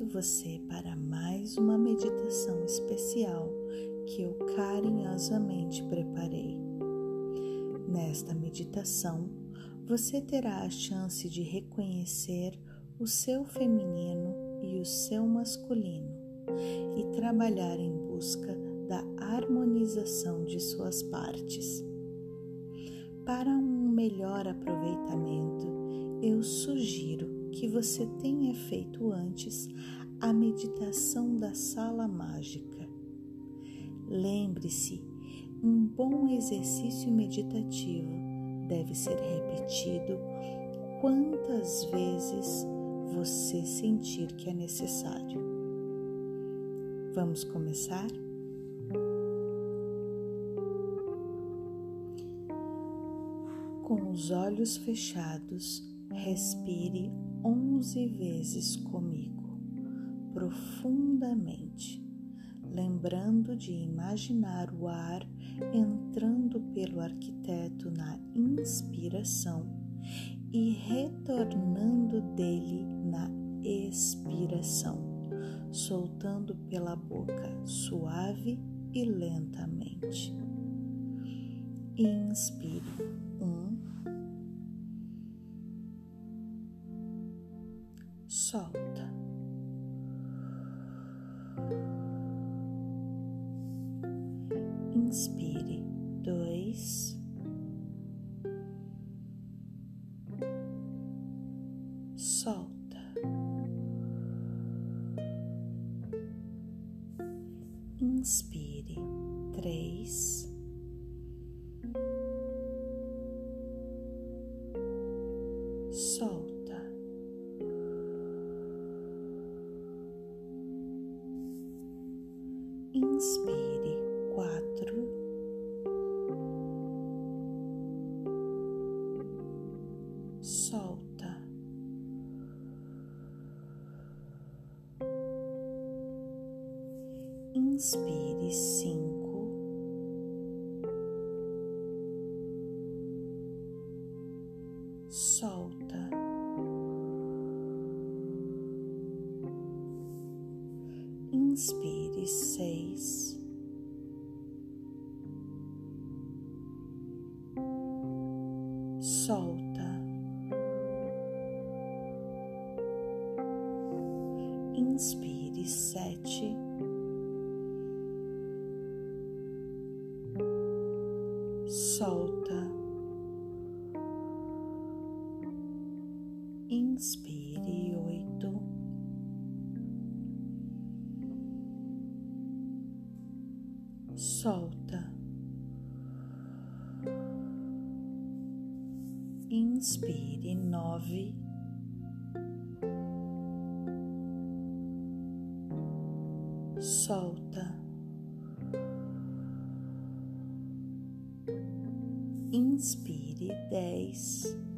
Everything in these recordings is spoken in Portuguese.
Convido você para mais uma meditação especial que eu carinhosamente preparei. Nesta meditação, você terá a chance de reconhecer o seu feminino e o seu masculino e trabalhar em busca da harmonização de suas partes. Para um melhor aproveitamento, eu sugiro que você tenha feito antes a meditação da sala mágica. Lembre-se, um bom exercício meditativo deve ser repetido quantas vezes você sentir que é necessário. Vamos começar? Com os olhos fechados, respire onze vezes comigo, profundamente, lembrando de imaginar o ar entrando pelo arquiteto na inspiração e retornando dele na expiração, soltando pela boca suave e lentamente. Inspire solta. Inspire cinco, Inspire nove. Solta. Inspire dez.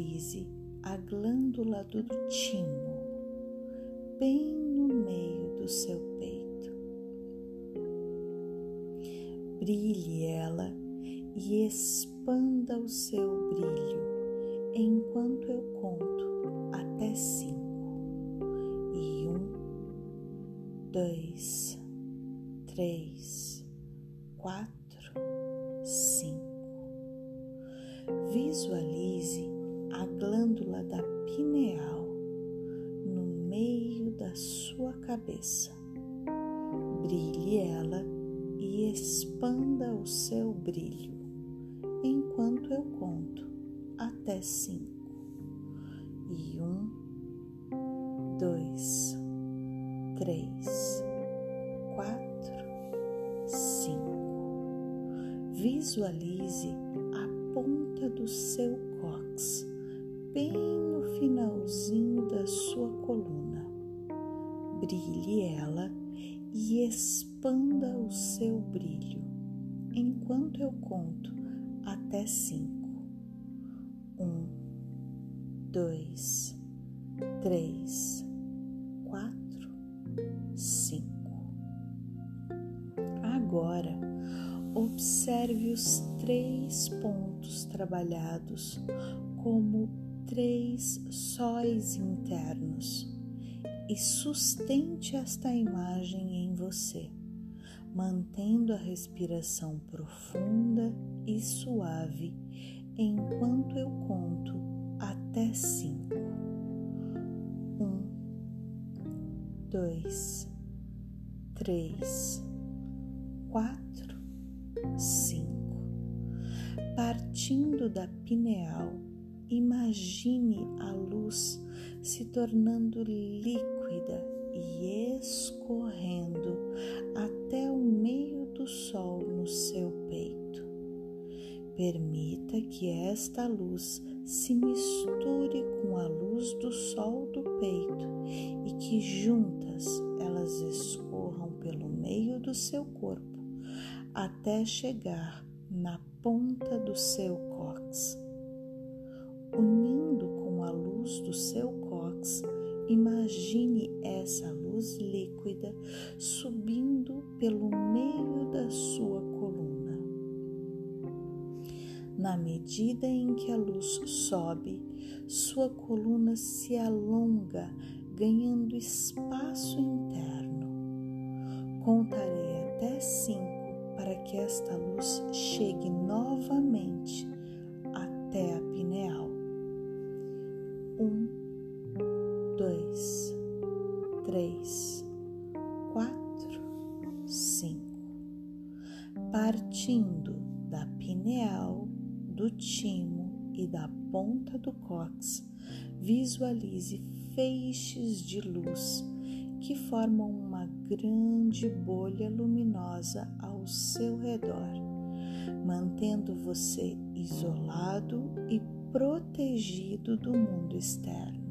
Visualize a glândula do timo bem no meio do seu peito. Brilhe ela e expanda o seu brilho enquanto eu conto até cinco. E um, dois, três, cabeça. Brilhe ela e expanda o seu brilho enquanto eu conto até cinco. E um, dois, três, quatro, cinco. Visualize a ponta do seu cox bem no finalzinho da sua coluna. Brilhe ela e expanda o seu brilho enquanto eu conto até cinco. Um, dois, três, quatro, cinco. Agora, observe os três pontos trabalhados como três sóis internos e sustente esta imagem em você, mantendo a respiração profunda e suave enquanto eu conto até cinco. Um, dois, três, quatro, cinco. Partindo da pineal, imagine a luz se tornando líquida e escorrendo até o meio do sol no seu peito. Permita que esta luz se misture com a luz do sol do peito e que juntas elas escorram pelo meio do seu corpo até chegar na ponta do seu cóccix. Luz do seu cóccix, imagine essa luz líquida subindo pelo meio da sua coluna. Na medida em que a luz sobe, sua coluna se alonga, ganhando espaço interno. Contarei até cinco para que esta luz chegue novamente até a visualize feixes de luz que formam uma grande bolha luminosa ao seu redor, mantendo você isolado e protegido do mundo externo.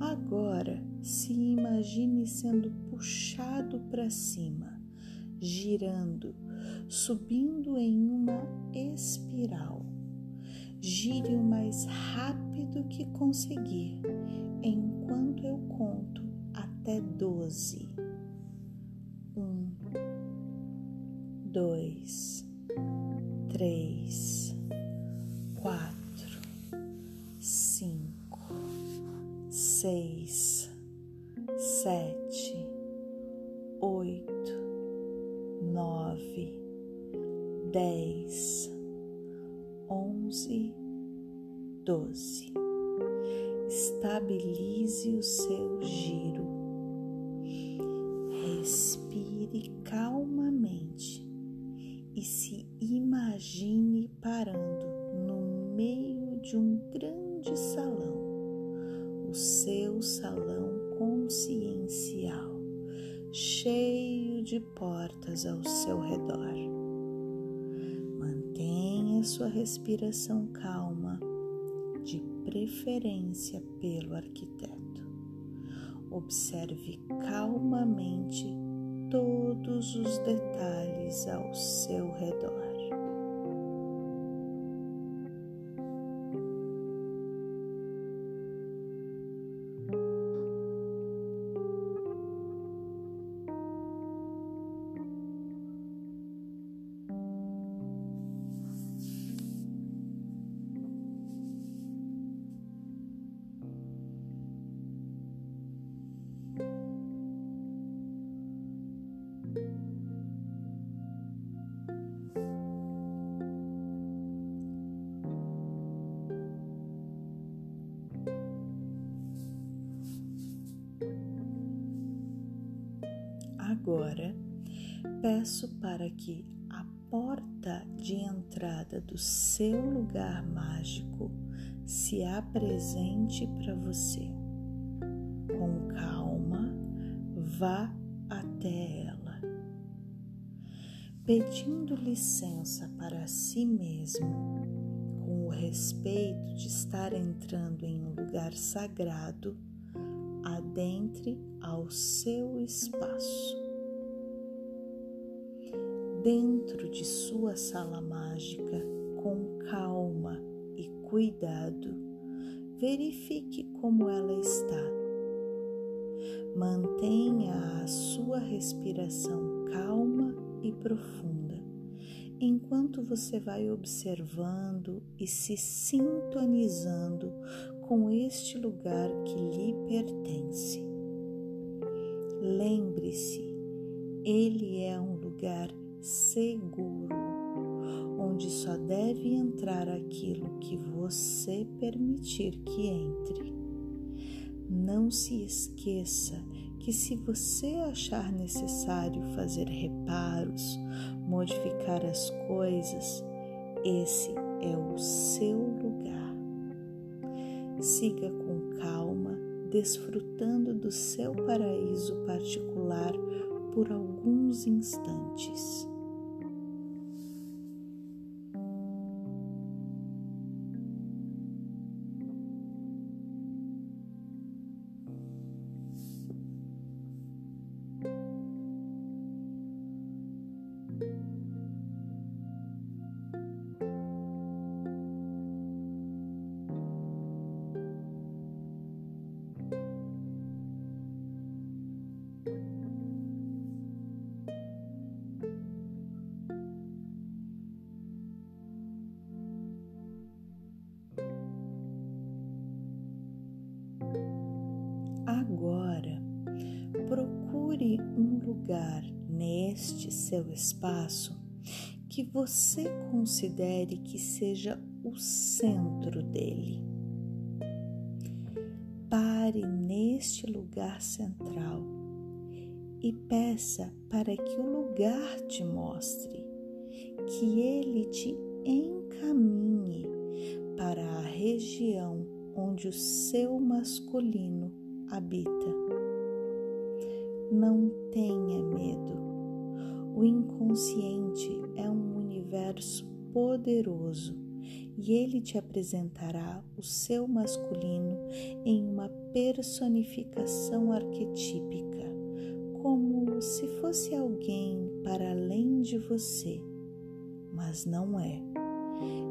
Agora se imagine sendo puxado para cima, girando, subindo em uma espiral. Gire o mais rápido que conseguir enquanto eu conto até doze. Um, dois, três, quatro, cinco, seis, sete, oito, nove, dez, onze, doze estabilize o seu giro. Respire calmamente e se imagine parando no meio de um grande salão, o seu salão consciencial, cheio de portas ao seu redor. Sua respiração calma de preferência pelo arquiteto. Observe calmamente todos os detalhes ao seu redor. Que a porta de entrada do seu lugar mágico se apresente para você. Com calma, vá até ela, pedindo licença para si mesmo, com o respeito de estar entrando em um lugar sagrado adentre ao seu espaço. Dentro de sua sala mágica, com calma e cuidado, verifique como ela está. Mantenha a sua respiração calma e profunda enquanto você vai observando e se sintonizando com este lugar que lhe pertence. Lembre-se, ele é um lugar seguro, onde só deve entrar aquilo que você permitir que entre. Não se esqueça que, se você achar necessário fazer reparos, modificar as coisas, esse é o seu lugar. Siga com calma, desfrutando do seu paraíso particular por alguns instantes. Lugar neste seu espaço que você considere que seja o centro dele. Pare neste lugar central e peça para que o lugar te mostre, que ele te encaminhe para a região onde o seu masculino habita não tenha medo. O inconsciente é um universo poderoso e ele te apresentará o seu masculino em uma personificação arquetípica, como se fosse alguém para além de você, mas não é.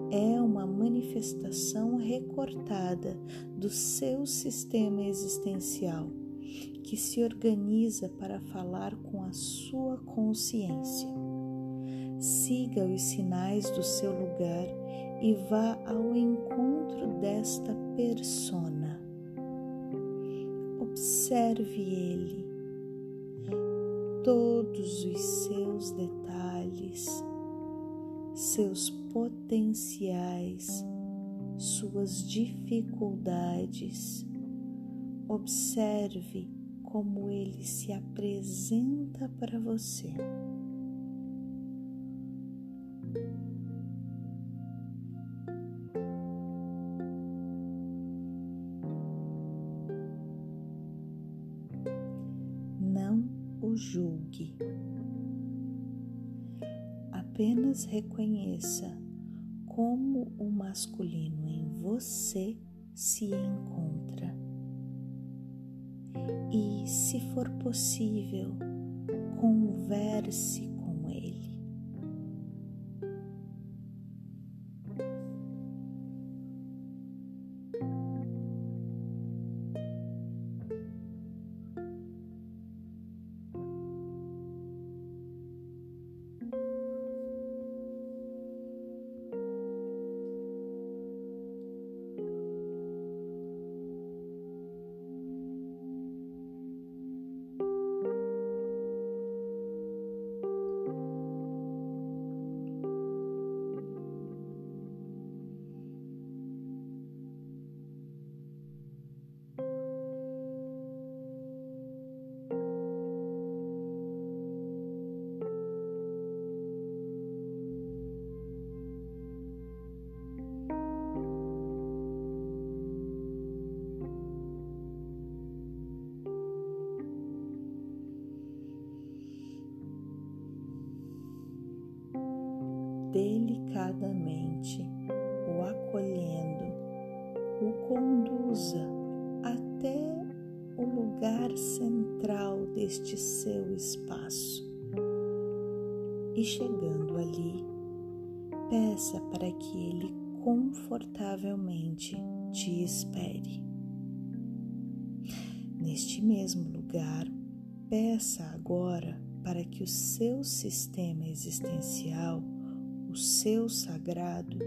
É uma manifestação recortada do seu sistema existencial que se organiza para falar com a sua consciência. Siga os sinais do seu lugar e vá ao encontro desta persona. Observe ele, todos os seus detalhes, seus potenciais, suas dificuldades. Observe como ele se apresenta para você. Não o julgue. Apenas reconheça como o masculino em você se encontra e, se for possível, converse espere. Neste mesmo lugar, peça agora para que o seu sistema existencial, o seu sagrado,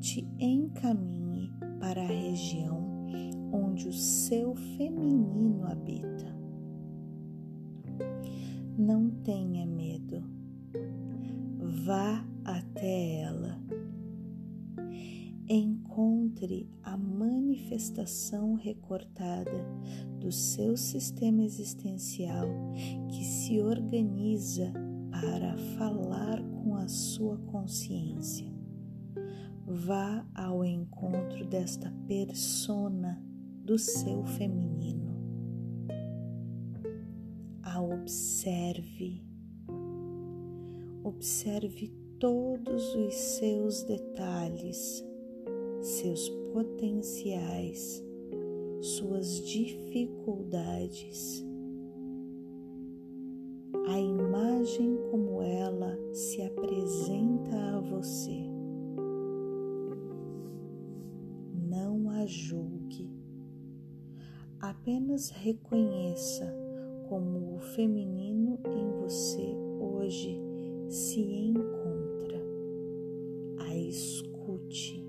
te encaminhe para a região onde o seu feminino habita. Não tenha medo, vá até ela. Encontre a manifestação recortada do seu sistema existencial que se organiza para falar com a sua consciência. Vá ao encontro desta persona do seu feminino. A observe. Observe todos os seus detalhes, seus potenciais, suas dificuldades, a imagem como ela se apresenta a você. Não a julgue Apenas reconheça como o feminino em você hoje se encontra. A escute.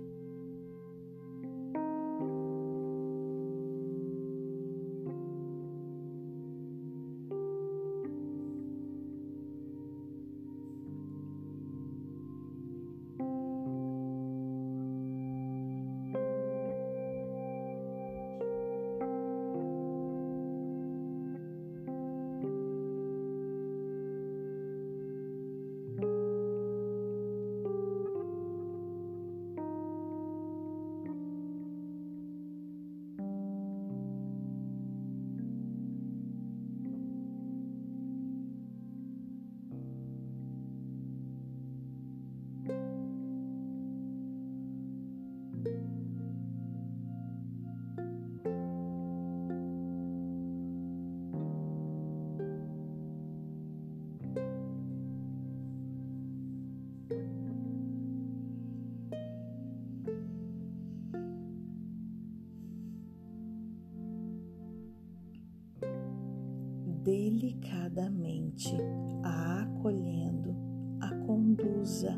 Delicadamente a acolhendo, a conduza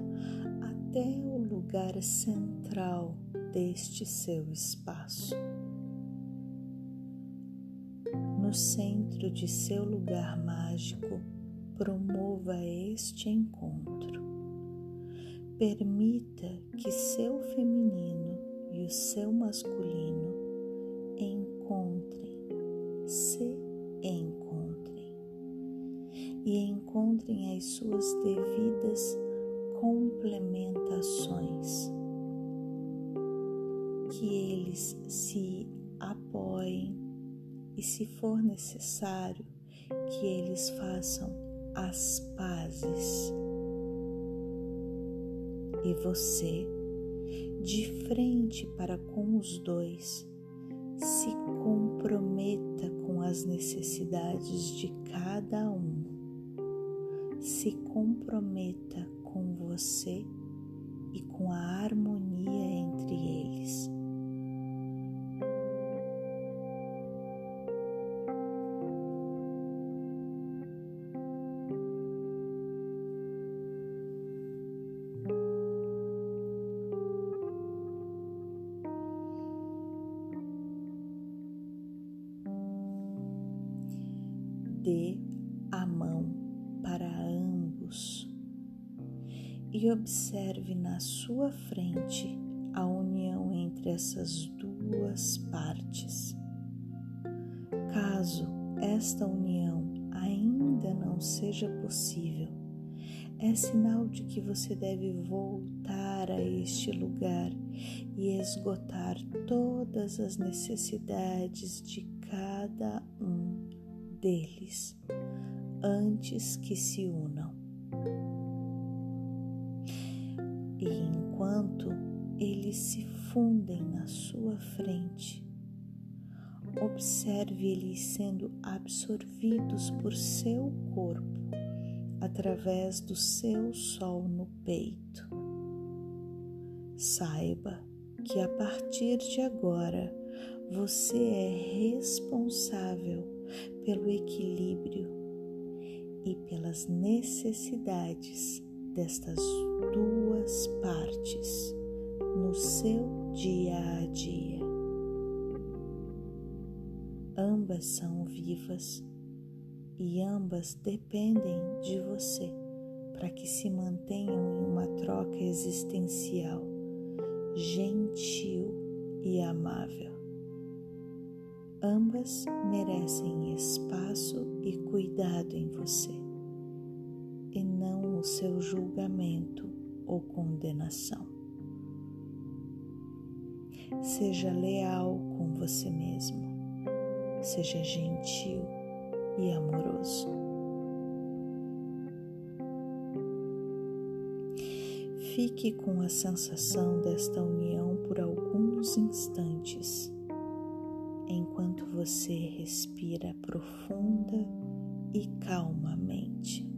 até o lugar central deste seu espaço. No centro de seu lugar mágico, promova este encontro. Permita que seu feminino e o seu masculino encontrem as suas devidas complementações. Que eles se apoiem e, se for necessário, que eles façam as pazes. E você, de frente para com os dois, se comprometa com as necessidades de cada um. Se comprometa com você e com a harmonia entre eles. Observe na sua frente a união entre essas duas partes. Caso esta união ainda não seja possível, é sinal de que você deve voltar a este lugar e esgotar todas as necessidades de cada um deles antes que se unam. E enquanto eles se fundem na sua frente, observe eles sendo absorvidos por seu corpo através do seu sol no peito. Saiba que a partir de agora você é responsável pelo equilíbrio e pelas necessidades destas duas partes no seu dia a dia. Ambas são vivas e ambas dependem de você para que se mantenham em uma troca existencial gentil e amável. Ambas merecem espaço e cuidado em você, o seu julgamento ou condenação. Seja leal com você mesmo, seja gentil e amoroso. Fique com a sensação desta união por alguns instantes, enquanto você respira profunda e calmamente.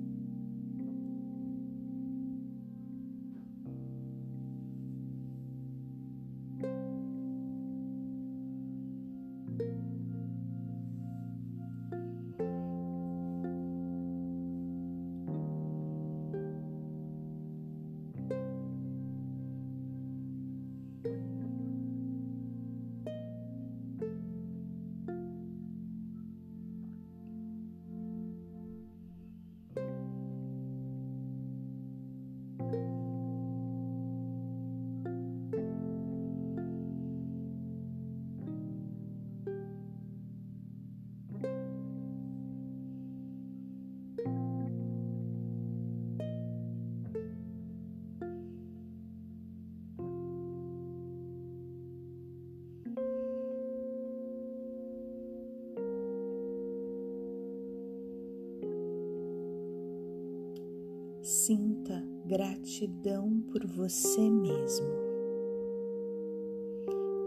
Sinta gratidão por você mesmo,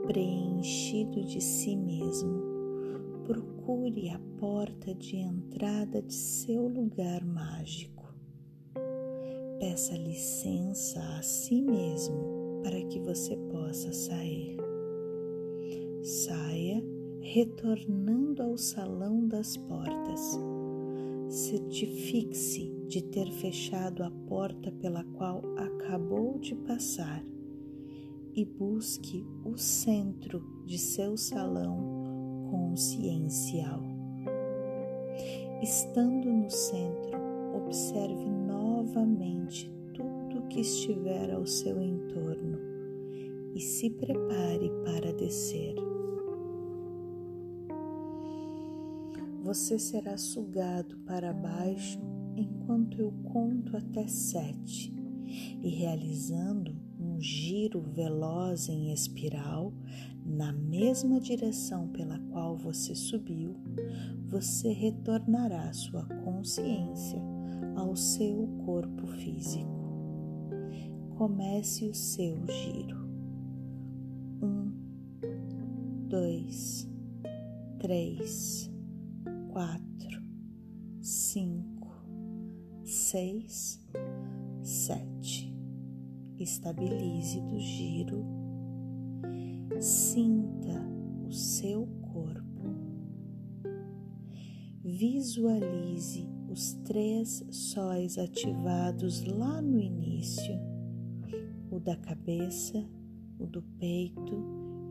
preenchido de si mesmo. Procure a porta de entrada de seu lugar mágico. Peça licença a si mesmo para que você possa sair. Saia retornando ao salão das portas. Certifique-se de ter fechado a porta pela qual acabou de passar e busque o centro de seu salão consciencial. Estando no centro, observe novamente tudo que estiver ao seu entorno e se prepare para descer. Você será sugado para baixo enquanto eu conto até sete e realizando um giro veloz em espiral na mesma direção pela qual você subiu, você retornará sua consciência ao seu corpo físico. Comece o seu giro. Um, dois, três, quatro, cinco seis, sete. Estabilize do giro, sinta o seu corpo, visualize os três sóis ativados lá no início, o da cabeça, o do peito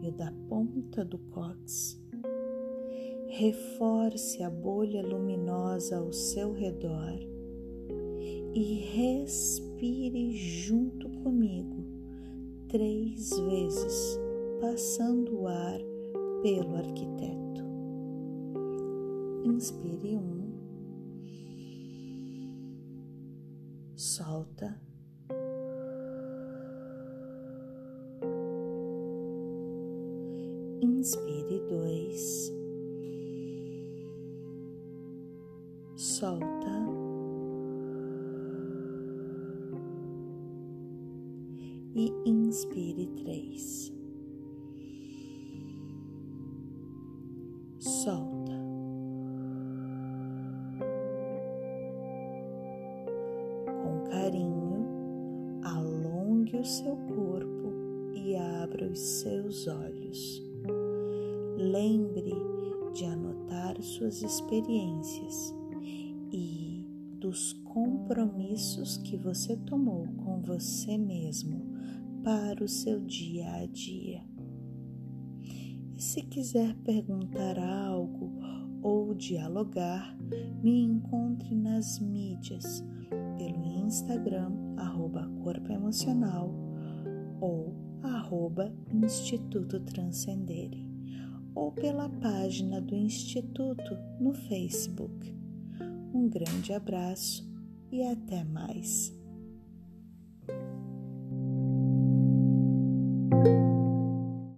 e o da ponta do cóccix. Reforce a bolha luminosa ao seu redor e respire junto comigo três vezes, passando o ar pelo arquiteto. Inspire um, solta. O seu corpo e abra os seus olhos. Lembre de anotar suas experiências e dos compromissos que você tomou com você mesmo para o seu dia a dia. E se quiser perguntar algo ou dialogar, me encontre nas mídias pelo Instagram arroba Corpo Emocional ou arroba Instituto Transcendere ou pela página do Instituto no Facebook. Um grande abraço e até mais.